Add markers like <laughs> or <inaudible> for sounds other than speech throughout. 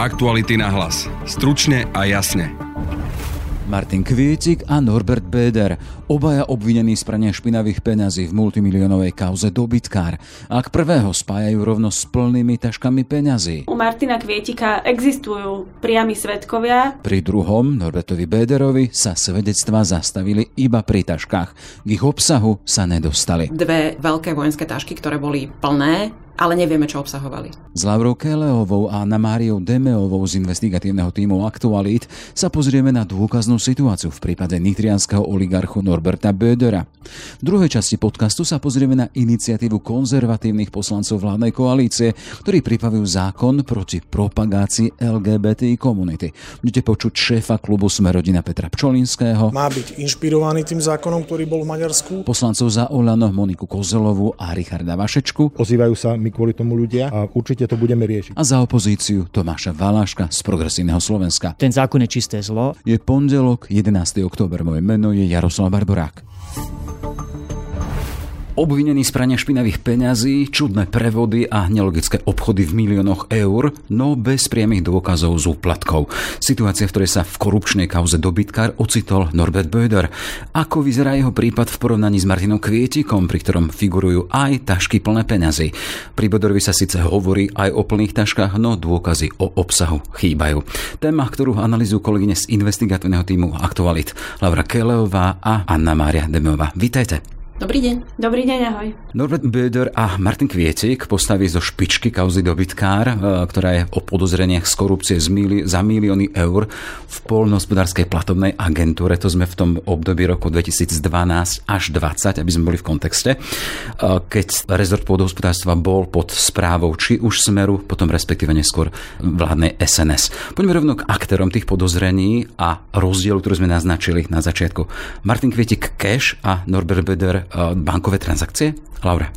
Aktuality na hlas. Stručne a jasne. Martin Kvietik a Norbert Beder, obaja obvinení z prania špinavých peňazí v multimilionovej kauze dobytkár. Ak prvého spájajú rovno s plnými taškami peňazí. U Martina Kvietika existujú priami svetkovia. Pri druhom, Norbertovi Bederovi, sa svedectvá zastavili iba pri taškách. K ich obsahu sa nedostali. Dve veľké vojenské tašky, ktoré boli plné ale nevieme, čo obsahovali. S Laurou Keleovou a Anna Máriou Demeovou z investigatívneho týmu Aktualit sa pozrieme na dôkaznú situáciu v prípade nitrianského oligarchu Norberta Bödera. V druhej časti podcastu sa pozrieme na iniciatívu konzervatívnych poslancov vládnej koalície, ktorí pripravujú zákon proti propagácii LGBTI komunity. Budete počuť šéfa klubu Smerodina Petra Pčolinského. Má byť inšpirovaný tým zákonom, ktorý bol v Maďarsku. Poslancov za Olano Moniku Kozelovú a Richarda Vašečku. Ozývajú sa mi kvôli tomu ľudia a určite to budeme riešiť. A za opozíciu Tomáša Valáška z Progresívneho Slovenska. Ten zákon je čisté zlo. Je pondelok, 11. október, moje meno je Jaroslav Barborák. Obvinený z prania špinavých peňazí, čudné prevody a nelogické obchody v miliónoch eur, no bez priamých dôkazov z úplatkov. Situácia, v ktorej sa v korupčnej kauze dobytkár ocitol Norbert Böder. Ako vyzerá jeho prípad v porovnaní s Martinom Kvietikom, pri ktorom figurujú aj tašky plné peňazí. Pri Böderovi sa síce hovorí aj o plných taškách, no dôkazy o obsahu chýbajú. Téma, ktorú analizujú kolegyne z investigatívneho týmu Aktualit, Laura Keleová a Anna Mária Demová. Vítajte. Dobrý deň. Dobrý deň, ahoj. Norbert Böder a Martin Kvietik postaví zo špičky kauzy dobytkár, e, ktorá je o podozreniach z korupcie z mili- za milióny eur v polnohospodárskej platobnej agentúre. To sme v tom období roku 2012 až 2020, aby sme boli v kontexte. E, keď rezort pôdohospodárstva bol pod správou či už Smeru, potom respektíve neskôr vládnej SNS. Poďme rovno k aktérom tých podozrení a rozdielu, ktorý sme naznačili na začiatku. Martin Kvietik cash a Norbert Böder Eh, bankové transakcie? Laura.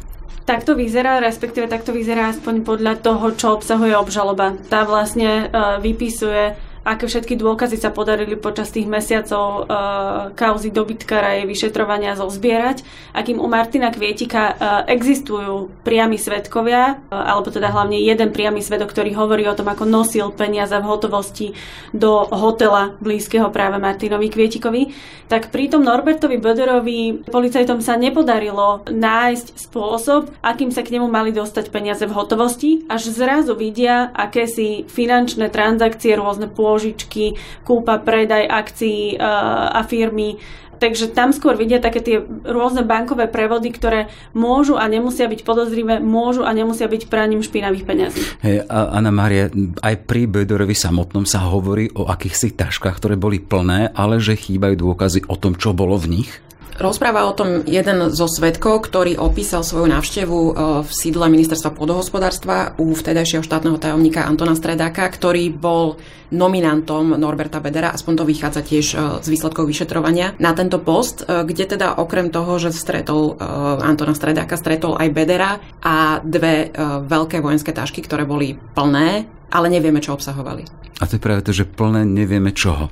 Tak to vyzerá, respektíve tak to vyzerá aspoň podľa toho, čo obsahuje obžaloba. Tá vlastne uh, vypisuje aké všetky dôkazy sa podarili počas tých mesiacov uh, kauzy dobytkara jej vyšetrovania zozbierať, akým u Martina Kvietika uh, existujú priami svetkovia, uh, alebo teda hlavne jeden priamy svedok, ktorý hovorí o tom, ako nosil peniaze v hotovosti do hotela blízkeho práve Martinovi Kvietikovi, tak pritom Norbertovi Böderovi policajtom sa nepodarilo nájsť spôsob, akým sa k nemu mali dostať peniaze v hotovosti, až zrazu vidia akési finančné transakcie, rôzne pô pôžičky, kúpa, predaj akcií eh, a firmy. Takže tam skôr vidia také tie rôzne bankové prevody, ktoré môžu a nemusia byť podozrivé, môžu a nemusia byť praním špinavých peňazí. Hey, Anna Maria, aj pri Böderovi samotnom sa hovorí o akýchsi taškách, ktoré boli plné, ale že chýbajú dôkazy o tom, čo bolo v nich? Rozpráva o tom jeden zo svetkov, ktorý opísal svoju návštevu e, v sídle ministerstva pôdohospodárstva u vtedajšieho štátneho tajomníka Antona Stredáka, ktorý bol nominantom Norberta Bedera, aspoň to vychádza tiež e, z výsledkov vyšetrovania, na tento post, e, kde teda okrem toho, že stretol Antona Stredáka, stretol aj Bedera a dve veľké vojenské tašky, ktoré boli plné ale nevieme, čo obsahovali. A to je práve to, že plné nevieme čoho.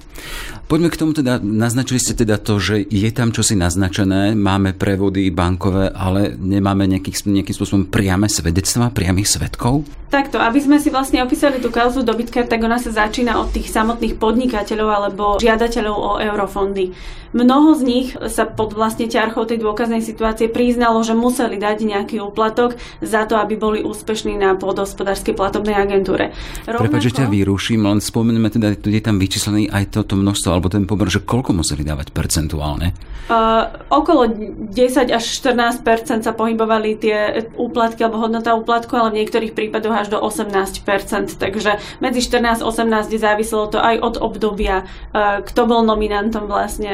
Poďme k tomu teda, naznačili ste teda to, že je tam čosi naznačené, máme prevody bankové, ale nemáme nejaký, nejakým spôsobom priame svedectva, priamých svetkov? Takto, aby sme si vlastne opísali tú kauzu dobytka, tak ona sa začína od tých samotných podnikateľov alebo žiadateľov o eurofondy. Mnoho z nich sa pod vlastne ťarchou tej dôkaznej situácie priznalo, že museli dať nejaký úplatok za to, aby boli úspešní na podhospodárskej platobnej agentúre. Rovnako... Prepač, že ťa vyruším, len spomeneme teda, je tam vyčíslený aj toto množstvo, alebo ten pomer, že koľko museli dávať percentuálne? Uh, okolo 10 až 14 sa pohybovali tie úplatky alebo hodnota úplatku, ale v niektorých prípadoch až do 18% takže medzi 14 a 18 záviselo to aj od obdobia, uh, kto bol nominantom vlastne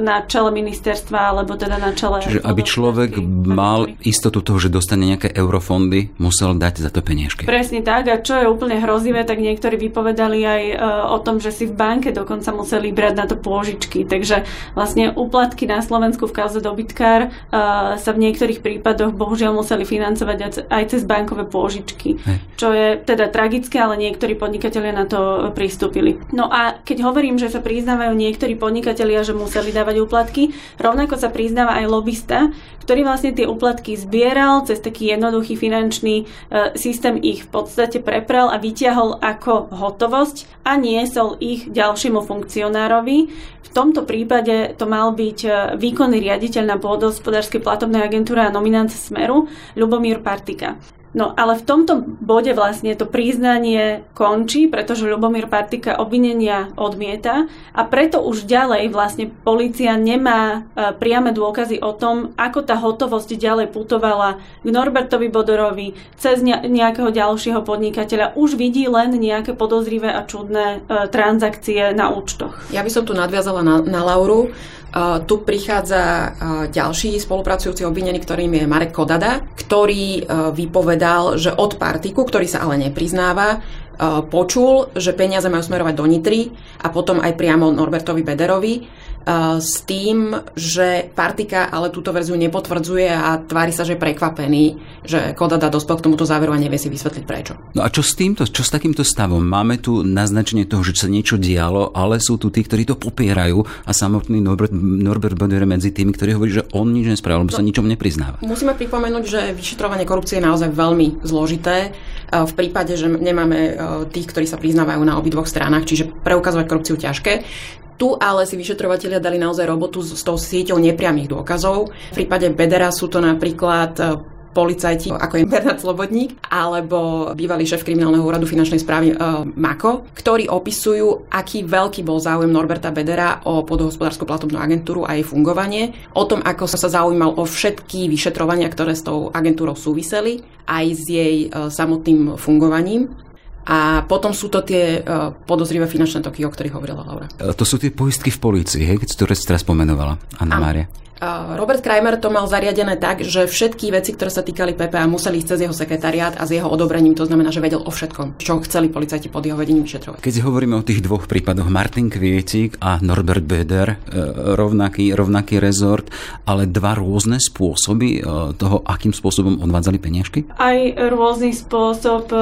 na čele ministerstva, alebo teda na čele... Čiže aby človek mal istotu toho, že dostane nejaké eurofondy, musel dať za to peniažky. Presne tak a čo je úplne hrozivé, tak niektorí vypovedali aj e, o tom, že si v banke dokonca museli brať na to pôžičky. Takže vlastne úplatky na Slovensku v kauze dobytkár e, sa v niektorých prípadoch bohužiaľ museli financovať aj cez bankové pôžičky. Hej. Čo je teda tragické, ale niektorí podnikatelia na to pristúpili. No a keď hovorím, že sa priznávajú niektorí podnikatelia, že museli museli dávať úplatky. Rovnako sa priznáva aj lobista, ktorý vlastne tie úplatky zbieral cez taký jednoduchý finančný e, systém ich v podstate prepral a vyťahol ako hotovosť a niesol ich ďalšiemu funkcionárovi. V tomto prípade to mal byť e, výkonný riaditeľ na pôdohospodárskej platobnej agentúre a nominant Smeru Lubomír Partika. No ale v tomto bode vlastne to priznanie končí, pretože Ľubomír Partika obvinenia odmieta a preto už ďalej vlastne policia nemá e, priame dôkazy o tom, ako tá hotovosť ďalej putovala k Norbertovi Bodorovi cez nejakého ďalšieho podnikateľa. Už vidí len nejaké podozrivé a čudné e, transakcie na účtoch. Ja by som tu nadviazala na, na Lauru. Tu prichádza ďalší spolupracujúci obvinený, ktorým je Marek Kodada, ktorý vypovedal, že od partiku, ktorý sa ale nepriznáva, počul, že peniaze majú smerovať do Nitry a potom aj priamo Norbertovi Bederovi s tým, že Partika ale túto verziu nepotvrdzuje a tvári sa, že je prekvapený, že Kodada dospel k tomuto záveru a nevie si vysvetliť prečo. No a čo s týmto, čo s takýmto stavom? Máme tu naznačenie toho, že sa niečo dialo, ale sú tu tí, ktorí to popierajú a samotný Norbert, Norbert Beder medzi tými, ktorí hovorí, že on nič nespravil, lebo no, sa ničom nepriznáva. Musíme pripomenúť, že vyšetrovanie korupcie je naozaj veľmi zložité. V prípade, že nemáme tých, ktorí sa priznávajú na obidvoch stranách, čiže preukazovať korupciu ťažké. Tu ale si vyšetrovateľia dali naozaj robotu s, tou sieťou nepriamých dôkazov. V prípade Bedera sú to napríklad e, policajti, ako je Bernard Slobodník, alebo bývalý šéf kriminálneho úradu finančnej správy e, Mako, ktorí opisujú, aký veľký bol záujem Norberta Bedera o podhospodárskú platobnú agentúru a jej fungovanie, o tom, ako sa zaujímal o všetky vyšetrovania, ktoré s tou agentúrou súviseli, aj s jej e, samotným fungovaním. A potom sú to tie uh, podozrivé finančné toky, o ktorých hovorila Laura. To sú tie poistky v polícii, hej, ktoré si teraz pomenovala, Anna Mária. Robert Kramer to mal zariadené tak, že všetky veci, ktoré sa týkali PPA, museli ísť cez jeho sekretariát a s jeho odobrením, to znamená, že vedel o všetkom, čo chceli policajti pod jeho vedením vyšetrovať. Keď hovoríme o tých dvoch prípadoch, Martin Kvietik a Norbert Beder, e, rovnaký, rovnaký rezort, ale dva rôzne spôsoby e, toho, akým spôsobom odvádzali peniažky? Aj rôzny spôsob e,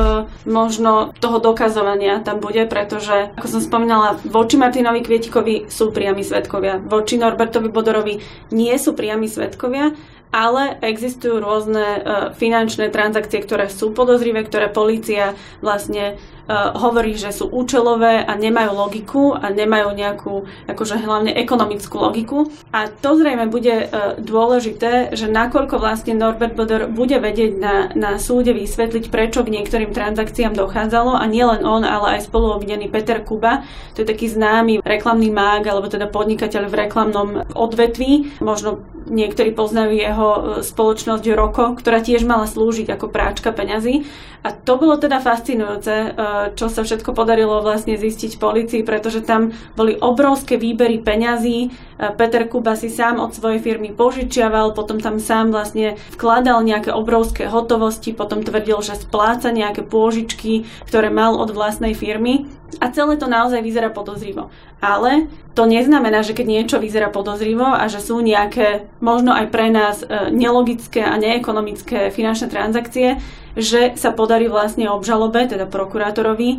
možno toho dokazovania tam bude, pretože, ako som spomínala, voči Martinovi Kvietikovi sú priami svetkovia, voči Norbertovi Bodorovi nie nie sú priami svetkovia, ale existujú rôzne uh, finančné transakcie, ktoré sú podozrivé, ktoré policia vlastne hovorí, že sú účelové a nemajú logiku a nemajú nejakú akože hlavne ekonomickú logiku. A to zrejme bude uh, dôležité, že nakoľko vlastne Norbert Boder bude vedieť na, na súde vysvetliť, prečo k niektorým transakciám dochádzalo a nielen on, ale aj spoluobvinený Peter Kuba, to je taký známy reklamný mág alebo teda podnikateľ v reklamnom odvetví, možno niektorí poznajú jeho e, spoločnosť Roko, ktorá tiež mala slúžiť ako práčka peňazí. A to bolo teda fascinujúce, e, čo sa všetko podarilo vlastne zistiť policii, pretože tam boli obrovské výbery peňazí. E, Peter Kuba si sám od svojej firmy požičiaval, potom tam sám vlastne vkladal nejaké obrovské hotovosti, potom tvrdil, že spláca nejaké pôžičky, ktoré mal od vlastnej firmy. A celé to naozaj vyzerá podozrivo. Ale to neznamená, že keď niečo vyzerá podozrivo a že sú nejaké, možno aj pre nás, e, nelogické a neekonomické finančné transakcie, že sa podarí vlastne obžalobe, teda prokurátorovi, e,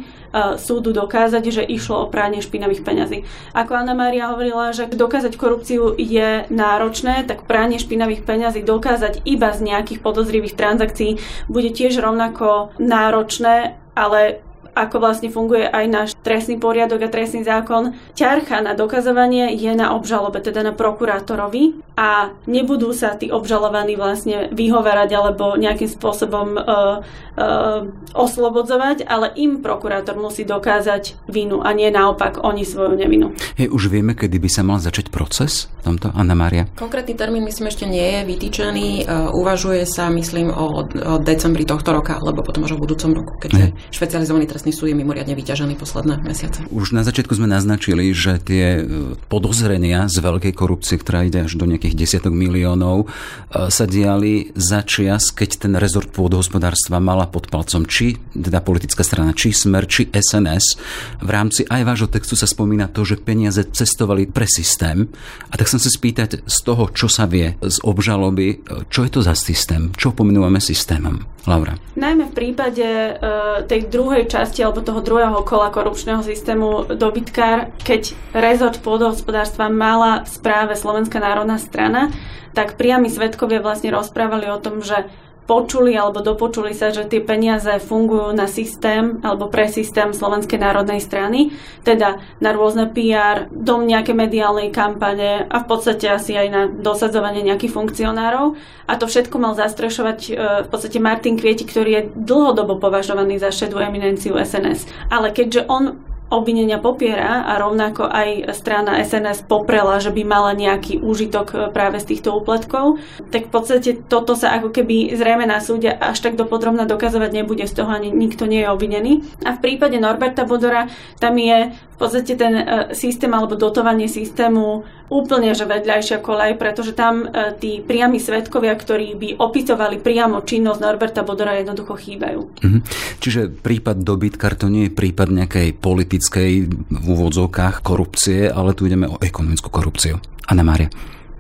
súdu dokázať, že išlo o pranie špinavých peňazí. Ako Anna Mária hovorila, že dokázať korupciu je náročné, tak pranie špinavých peňazí dokázať iba z nejakých podozrivých transakcií bude tiež rovnako náročné, ale ako vlastne funguje aj náš trestný poriadok a trestný zákon. Ťarcha na dokazovanie je na obžalobe, teda na prokurátorovi a nebudú sa tí obžalovaní vlastne vyhovárať alebo nejakým spôsobom uh, uh, oslobodzovať, ale im prokurátor musí dokázať vinu a nie naopak oni svoju nevinu. Hej, už vieme, kedy by sa mal začať proces tomto, Anna Mária? Konkrétny termín myslím ešte nie je vytýčený. Uh, uvažuje sa, myslím, o, o decembri tohto roka, alebo potom až o budúcom roku, keďže špecializovaný trestný súd je mimoriadne vyťažený posledné mesiace. Už na začiatku sme naznačili, že tie podozrenia z veľkej korupcie, ktorá ide až do nejakých nejakých desiatok miliónov, e, sa diali za čias, keď ten rezort pôdohospodárstva mala pod palcom či teda politická strana, či Smer, či SNS. V rámci aj vášho textu sa spomína to, že peniaze cestovali pre systém. A tak som sa spýtať z toho, čo sa vie z obžaloby, e, čo je to za systém? Čo pomenúvame systémom? Laura. Najmä v prípade uh, tej druhej časti alebo toho druhého kola korupčného systému dobytkár, keď rezort pôdohospodárstva mala v správe Slovenská národná strana, tak priami svetkovia vlastne rozprávali o tom, že počuli alebo dopočuli sa, že tie peniaze fungujú na systém alebo pre systém Slovenskej národnej strany, teda na rôzne PR, dom nejaké mediálnej kampane a v podstate asi aj na dosadzovanie nejakých funkcionárov. A to všetko mal zastrešovať e, v podstate Martin Kvieti, ktorý je dlhodobo považovaný za šedú eminenciu SNS. Ale keďže on obvinenia popiera a rovnako aj strana SNS poprela, že by mala nejaký úžitok e, práve z týchto úplatkov, tak v podstate toto sa ako keby zrejme na súde až tak dopodrobne dokazovať nebude, z toho ani nikto nie je obvinený. A v prípade Norberta Bodora tam je podstate ten e, systém alebo dotovanie systému úplne že vedľajšia kolej, pretože tam e, tí priami svetkovia, ktorí by opisovali priamo činnosť Norberta Bodora, jednoducho chýbajú. Mhm. Čiže prípad dobytkar to nie je prípad nejakej politickej v úvodzovkách korupcie, ale tu ideme o ekonomickú korupciu. Anna Mária.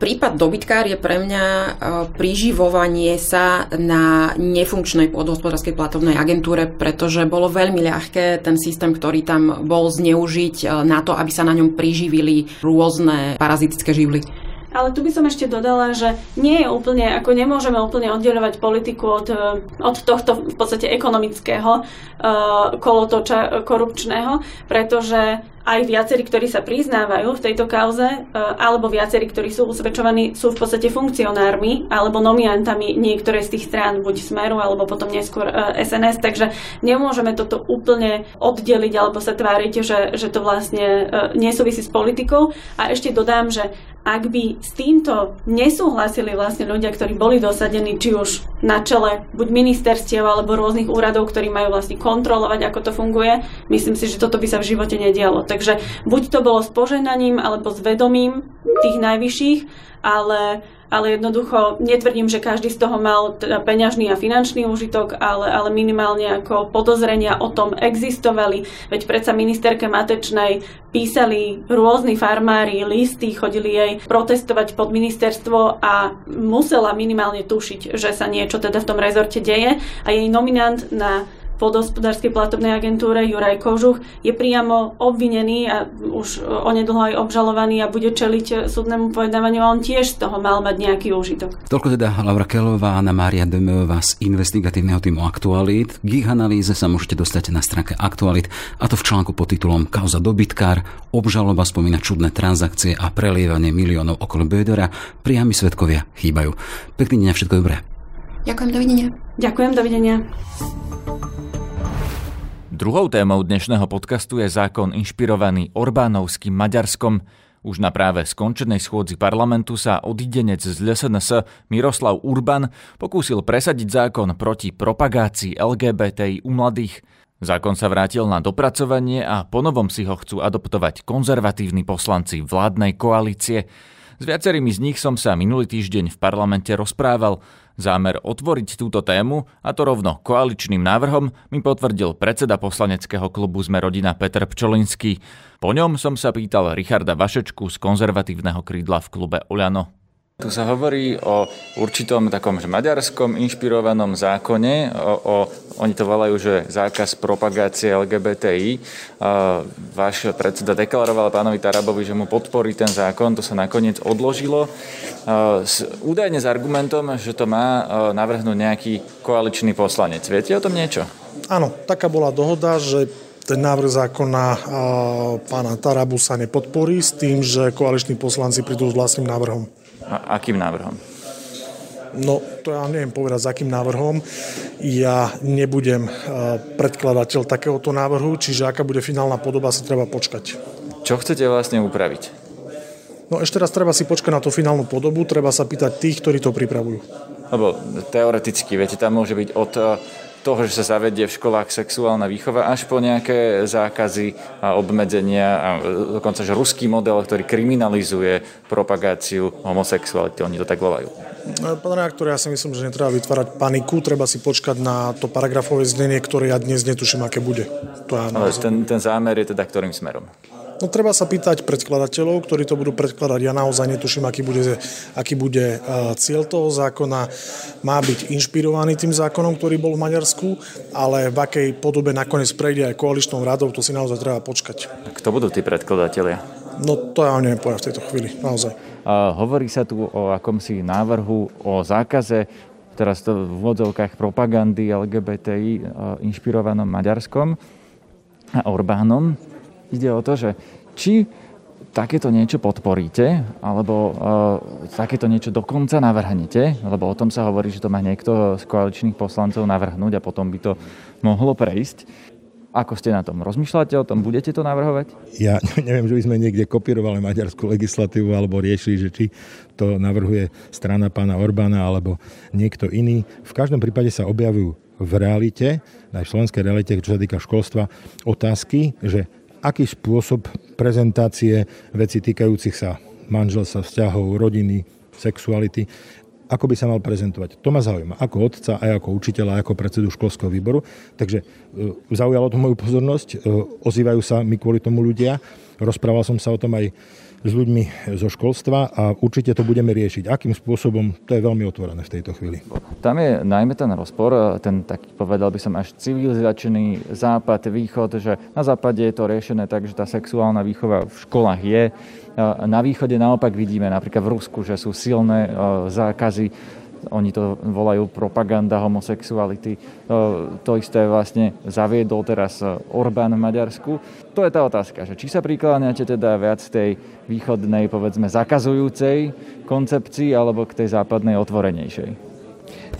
Prípad dobytkár je pre mňa e, priživovanie sa na nefunkčnej podhospodárskej platovnej agentúre, pretože bolo veľmi ľahké ten systém, ktorý tam bol zneužiť e, na to, aby sa na ňom priživili rôzne parazitické živly. Ale tu by som ešte dodala, že nie je úplne, ako nemôžeme úplne oddeľovať politiku od, e, od tohto v podstate ekonomického uh, kolotoča korupčného, pretože aj viacerí, ktorí sa priznávajú v tejto kauze, e, alebo viacerí, ktorí sú usvedčovaní, sú v podstate funkcionármi alebo nominantami niektorej z tých strán, buď Smeru, alebo potom neskôr SNS, e, takže nemôžeme toto úplne oddeliť alebo sa tváriť, že, že to vlastne e, nesúvisí s politikou. A ešte dodám, že ak by s týmto nesúhlasili vlastne ľudia, ktorí boli dosadení či už na čele buď ministerstiev alebo rôznych úradov, ktorí majú vlastne kontrolovať, ako to funguje, myslím si, že toto by sa v živote nedialo. Takže buď to bolo s poženaním alebo s vedomím tých najvyšších, ale, ale jednoducho netvrdím, že každý z toho mal teda peňažný a finančný užitok, ale, ale minimálne ako podozrenia o tom existovali. Veď predsa ministerke Matečnej písali rôzni farmári listy, chodili jej protestovať pod ministerstvo a musela minimálne tušiť, že sa niečo teda v tom rezorte deje a jej nominant na podhospodárskej platobnej agentúre Juraj Kožuch je priamo obvinený a už onedlho aj obžalovaný a bude čeliť súdnemu pojednávaniu a on tiež z toho mal mať nejaký úžitok. Toľko teda Laura Kelová a Anna Mária Demeová z investigatívneho týmu Aktualit. K ich analýze sa môžete dostať na stránke Aktualit a to v článku pod titulom Kauza dobytkár, obžaloba spomína čudné transakcie a prelievanie miliónov okolo Bödera, priami svetkovia chýbajú. Pekný deň a všetko dobré. Ďakujem, dovidenia. Ďakujem, dovidenia. Druhou témou dnešného podcastu je zákon inšpirovaný Orbánovským Maďarskom. Už na práve skončenej schôdzi parlamentu sa odidenec z LSNS Miroslav Urban pokúsil presadiť zákon proti propagácii LGBTI u mladých. Zákon sa vrátil na dopracovanie a ponovom si ho chcú adoptovať konzervatívni poslanci vládnej koalície. S viacerými z nich som sa minulý týždeň v parlamente rozprával. Zámer otvoriť túto tému, a to rovno koaličným návrhom, mi potvrdil predseda poslaneckého klubu Sme rodina Peter Pčolinský. Po ňom som sa pýtal Richarda Vašečku z konzervatívneho krídla v klube Oľano. Tu sa hovorí o určitom takom že maďarskom inšpirovanom zákone, o, o, oni to volajú, že zákaz propagácie LGBTI. Váš predseda deklaroval pánovi Tarabovi, že mu podporí ten zákon, to sa nakoniec odložilo. S, údajne s argumentom, že to má navrhnúť nejaký koaličný poslanec. Viete o tom niečo? Áno, taká bola dohoda, že ten návrh zákona pána Tarabu sa nepodporí s tým, že koaliční poslanci prídu s vlastným návrhom. A akým návrhom? No, to ja neviem povedať, s akým návrhom. Ja nebudem predkladateľ takéhoto návrhu, čiže aká bude finálna podoba, si treba počkať. Čo chcete vlastne upraviť? No ešte raz treba si počkať na tú finálnu podobu, treba sa pýtať tých, ktorí to pripravujú. Lebo teoreticky, viete, tam môže byť od toho, že sa zavedie v školách sexuálna výchova, až po nejaké zákazy a obmedzenia a dokonca, že ruský model, ktorý kriminalizuje propagáciu homosexuality, oni to tak volajú. No, pán reaktor, ja si myslím, že netreba vytvárať paniku, treba si počkať na to paragrafové znenie, ktoré ja dnes netuším, aké bude. To Ale ten, ten zámer je teda ktorým smerom? No treba sa pýtať predkladateľov, ktorí to budú predkladať. Ja naozaj netuším, aký bude, aký bude cieľ toho zákona. Má byť inšpirovaný tým zákonom, ktorý bol v Maďarsku, ale v akej podobe nakoniec prejde aj koaličnou radou, to si naozaj treba počkať. Kto budú tí predkladatelia? No to ja neviem povedať v tejto chvíli, naozaj. A hovorí sa tu o akomsi návrhu o zákaze teraz to v vodzovkách propagandy LGBTI inšpirovanom Maďarskom a Orbánom. Ide o to, že či takéto niečo podporíte, alebo uh, takéto niečo dokonca navrhnete, lebo o tom sa hovorí, že to má niekto z koaličných poslancov navrhnúť a potom by to mohlo prejsť. Ako ste na tom? Rozmýšľate o tom? Budete to navrhovať? Ja <laughs> neviem, že by sme niekde kopírovali maďarskú legislatívu alebo riešili, že či to navrhuje strana pána Orbána alebo niekto iný. V každom prípade sa objavujú v realite, aj v slovenskej realite, čo sa týka školstva, otázky, že aký spôsob prezentácie veci týkajúcich sa manželstva, vzťahov, rodiny, sexuality, ako by sa mal prezentovať. To ma zaujíma, ako otca, aj ako učiteľa, ako predsedu školského výboru. Takže e, zaujalo to moju pozornosť, e, ozývajú sa mi kvôli tomu ľudia. Rozprával som sa o tom aj s ľuďmi zo školstva a určite to budeme riešiť. Akým spôsobom, to je veľmi otvorené v tejto chvíli. Tam je najmä ten rozpor, ten taký povedal by som až civilizačný západ, východ, že na západe je to riešené tak, že tá sexuálna výchova v školách je. Na východe naopak vidíme napríklad v Rusku, že sú silné zákazy oni to volajú propaganda homosexuality. To isté vlastne zaviedol teraz Orbán v Maďarsku. To je tá otázka, že či sa prikláňate teda viac tej východnej, povedzme, zakazujúcej koncepcii alebo k tej západnej otvorenejšej.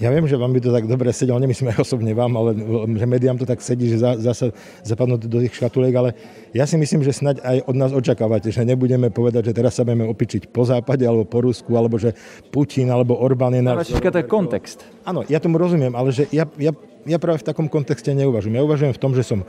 Ja viem, že vám by to tak dobre sedelo, nemyslím aj osobne vám, ale že médiám to tak sedí, že zase zapadnú do tých škatuliek, ale ja si myslím, že snaď aj od nás očakávate, že nebudeme povedať, že teraz sa budeme opičiť po západe alebo po Rusku, alebo že Putin alebo Orbán je na... Ale to je kontext. Áno, ja tomu rozumiem, ale že ja, ja, ja práve v takom kontexte neuvažujem. Ja uvažujem v tom, že som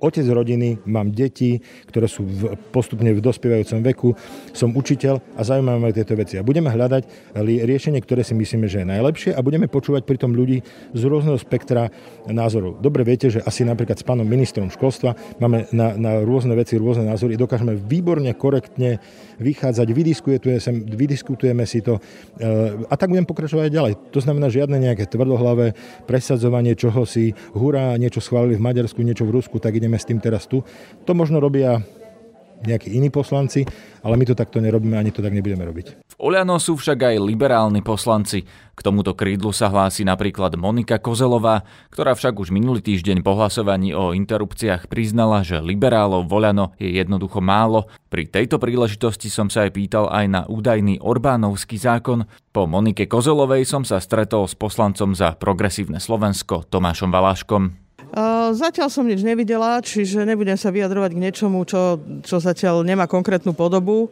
otec rodiny, mám deti, ktoré sú v, postupne v dospievajúcom veku, som učiteľ a zaujímavé ma tieto veci. A budeme hľadať riešenie, ktoré si myslíme, že je najlepšie a budeme počúvať pritom ľudí z rôzneho spektra názorov. Dobre viete, že asi napríklad s pánom ministrom školstva máme na, na rôzne veci rôzne názory, dokážeme výborne, korektne vychádzať, vydiskutujeme, vydiskutujeme si to e, a tak budem pokračovať ďalej. To znamená žiadne nejaké tvrdohlavé presadzovanie čoho si, hurá, niečo schválili v Maďarsku, niečo v Rusku, tak ideme s tým teraz tu. To možno robia nejakí iní poslanci, ale my to takto nerobíme ani to tak nebudeme robiť. V Oľano sú však aj liberálni poslanci. K tomuto krídlu sa hlási napríklad Monika Kozelová, ktorá však už minulý týždeň po hlasovaní o interrupciách priznala, že liberálov v je jednoducho málo. Pri tejto príležitosti som sa aj pýtal aj na údajný Orbánovský zákon. Po Monike Kozelovej som sa stretol s poslancom za progresívne Slovensko Tomášom Valáškom. Zatiaľ som nič nevidela, čiže nebudem sa vyjadrovať k niečomu, čo, čo zatiaľ nemá konkrétnu podobu.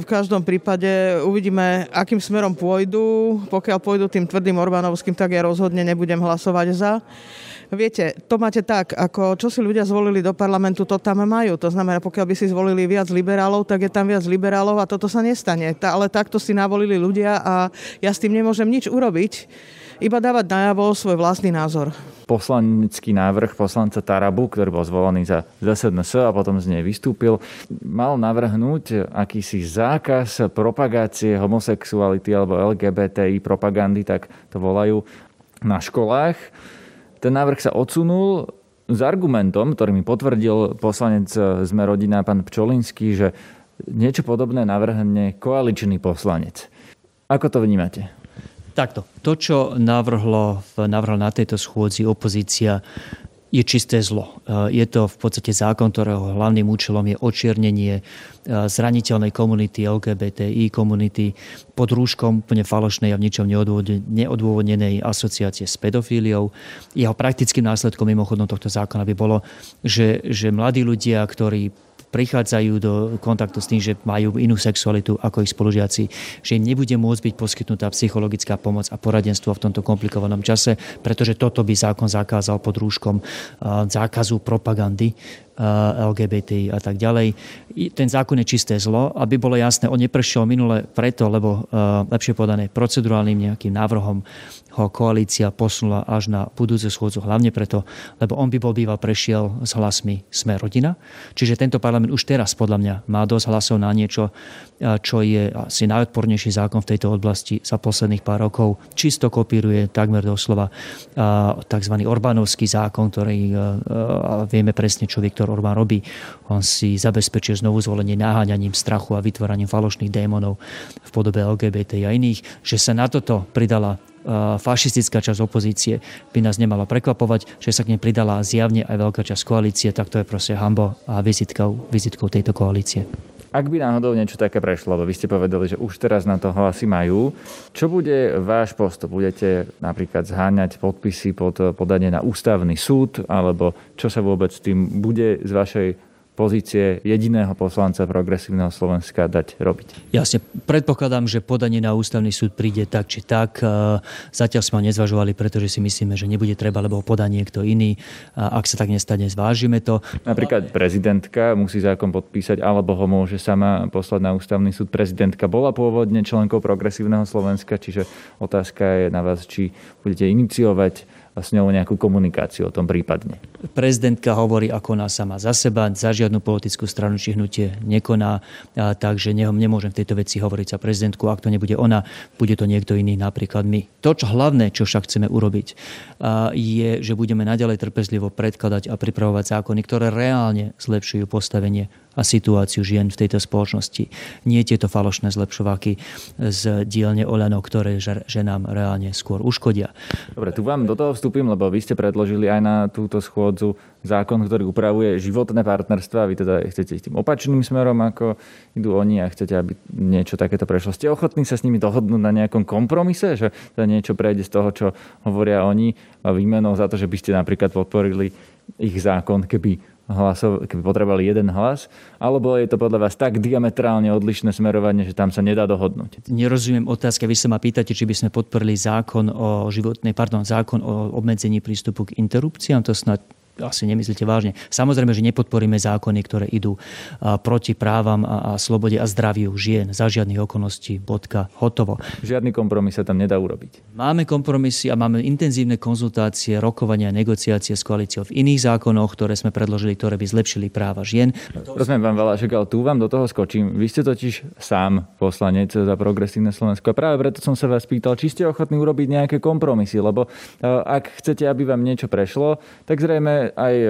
V každom prípade uvidíme, akým smerom pôjdu. Pokiaľ pôjdu tým tvrdým Orbánovským, tak ja rozhodne nebudem hlasovať za. Viete, to máte tak, ako čo si ľudia zvolili do parlamentu, to tam majú. To znamená, pokiaľ by si zvolili viac liberálov, tak je tam viac liberálov a toto sa nestane. Ale takto si navolili ľudia a ja s tým nemôžem nič urobiť iba dávať najavo svoj vlastný názor. Poslanecký návrh poslanca Tarabu, ktorý bol zvolený za ZSNS a potom z nej vystúpil, mal navrhnúť akýsi zákaz propagácie homosexuality alebo LGBTI propagandy, tak to volajú na školách. Ten návrh sa odsunul s argumentom, ktorý mi potvrdil poslanec Sme rodina pán Pčolinský, že niečo podobné navrhne koaličný poslanec. Ako to vnímate? Takto. To, čo navrhlo, navrhlo na tejto schôdzi opozícia, je čisté zlo. Je to v podstate zákon, ktorého hlavným účelom je očiernenie zraniteľnej komunity, LGBTI komunity pod rúškom úplne falošnej a v ničom neodôvodnenej asociácie s pedofíliou. Jeho praktickým následkom mimochodom tohto zákona by bolo, že, že mladí ľudia, ktorí prichádzajú do kontaktu s tým, že majú inú sexualitu ako ich spolužiaci, že im nebude môcť byť poskytnutá psychologická pomoc a poradenstvo v tomto komplikovanom čase, pretože toto by zákon zakázal pod rúškom zákazu propagandy LGBT a tak ďalej. Ten zákon je čisté zlo. Aby bolo jasné, on neprešiel minule preto, lebo lepšie podané procedurálnym nejakým návrhom ho koalícia posunula až na budúcu schôdzu, hlavne preto, lebo on by bol býval prešiel s hlasmi Sme rodina. Čiže tento parlament už teraz podľa mňa má dosť hlasov na niečo, čo je asi najodpornejší zákon v tejto oblasti za posledných pár rokov. Čisto kopíruje takmer doslova tzv. Orbánovský zákon, ktorý vieme presne, čo Viktor Orbán robí. On si zabezpečuje znovu zvolenie naháňaním strachu a vytváraním falošných démonov v podobe LGBT a iných, že sa na toto pridala fašistická časť opozície by nás nemala prekvapovať, že sa k nej pridala zjavne aj veľká časť koalície, tak to je proste hambo a vizitkou, vizitkou tejto koalície. Ak by náhodou niečo také prešlo, lebo vy ste povedali, že už teraz na to hlasy majú, čo bude váš postup? Budete napríklad zháňať podpisy pod podanie na ústavný súd, alebo čo sa vôbec s tým bude z vašej pozície jediného poslanca progresívneho Slovenska dať robiť. Jasne, predpokladám, že podanie na ústavný súd príde tak či tak. Zatiaľ sme ho nezvažovali, pretože si myslíme, že nebude treba, lebo podanie niekto iný. Ak sa tak nestane, zvážime to. Napríklad prezidentka musí zákon podpísať, alebo ho môže sama poslať na ústavný súd. Prezidentka bola pôvodne členkou progresívneho Slovenska, čiže otázka je na vás, či budete iniciovať s ňou nejakú komunikáciu o tom prípadne. Prezidentka hovorí, ako ona sama za seba, za žiadnu politickú stranu či hnutie nekoná, takže nemôžem v tejto veci hovoriť za prezidentku. Ak to nebude ona, bude to niekto iný, napríklad my. To, čo hlavné, čo však chceme urobiť, je, že budeme naďalej trpezlivo predkladať a pripravovať zákony, ktoré reálne zlepšujú postavenie a situáciu žien v tejto spoločnosti. Nie tieto falošné zlepšováky z dielne Olano, ktoré ženám reálne skôr uškodia. Dobre, tu vám do toho vstúpim, lebo vy ste predložili aj na túto schôdzu zákon, ktorý upravuje životné partnerstva. Vy teda chcete tým opačným smerom, ako idú oni a chcete, aby niečo takéto prešlo. Ste ochotní sa s nimi dohodnúť na nejakom kompromise, že teda niečo prejde z toho, čo hovoria oni výmenou za to, že by ste napríklad podporili ich zákon, keby hlasov, keby potrebovali jeden hlas, alebo je to podľa vás tak diametrálne odlišné smerovanie, že tam sa nedá dohodnúť? Nerozumiem otázka. Vy sa ma pýtate, či by sme podporili zákon o životnej, pardon, zákon o obmedzení prístupu k interrupciám. To snad asi nemyslíte vážne. Samozrejme, že nepodporíme zákony, ktoré idú proti právam a, a slobode a zdraviu žien za žiadnych okolností. Bodka, hotovo. Žiadny kompromis sa tam nedá urobiť. Máme kompromisy a máme intenzívne konzultácie, rokovania negociácie s koalíciou v iných zákonoch, ktoré sme predložili, ktoré by zlepšili práva žien. Rozumiem vám veľa, že tu vám do toho skočím. Vy ste totiž sám poslanec za progresívne Slovensko a práve preto som sa vás pýtal, či ste ochotní urobiť nejaké kompromisy, lebo ak chcete, aby vám niečo prešlo, tak zrejme aj e,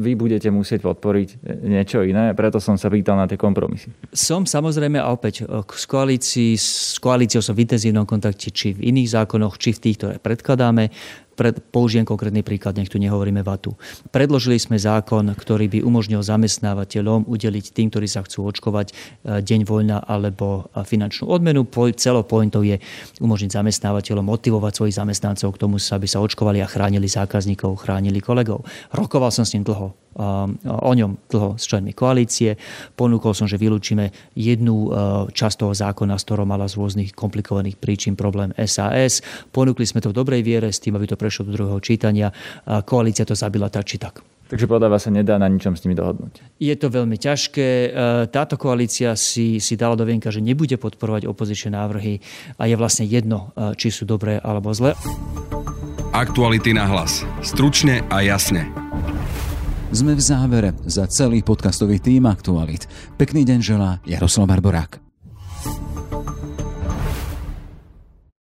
vy budete musieť podporiť niečo iné, preto som sa pýtal na tie kompromisy. Som samozrejme a opäť e, s, koalícii, s koalíciou som v intenzívnom kontakte či v iných zákonoch, či v tých, ktoré predkladáme. Pred, použijem konkrétny príklad, nech tu nehovoríme vatu. Predložili sme zákon, ktorý by umožnil zamestnávateľom udeliť tým, ktorí sa chcú očkovať, e, deň voľna alebo finančnú odmenu. Celo pointou je umožniť zamestnávateľom motivovať svojich zamestnancov k tomu, aby sa očkovali a chránili zákazníkov, chránili kolegov. Rokoval som s ním dlho o ňom dlho s členmi koalície. Ponúkol som, že vylúčime jednu časť toho zákona, z ktorou mala z rôznych komplikovaných príčin problém SAS. Ponúkli sme to v dobrej viere s tým, aby to prešlo do druhého čítania. Koalícia to zabila tak či tak. Takže podľa vás sa nedá na ničom s nimi dohodnúť? Je to veľmi ťažké. E, táto koalícia si, si dala do vienka, že nebude podporovať opozičné návrhy a je vlastne jedno, e, či sú dobré alebo zlé. Aktuality na hlas. Stručne a jasne. Sme v závere za celý podcastový tým Aktualit. Pekný deň želá Jaroslav Barborák.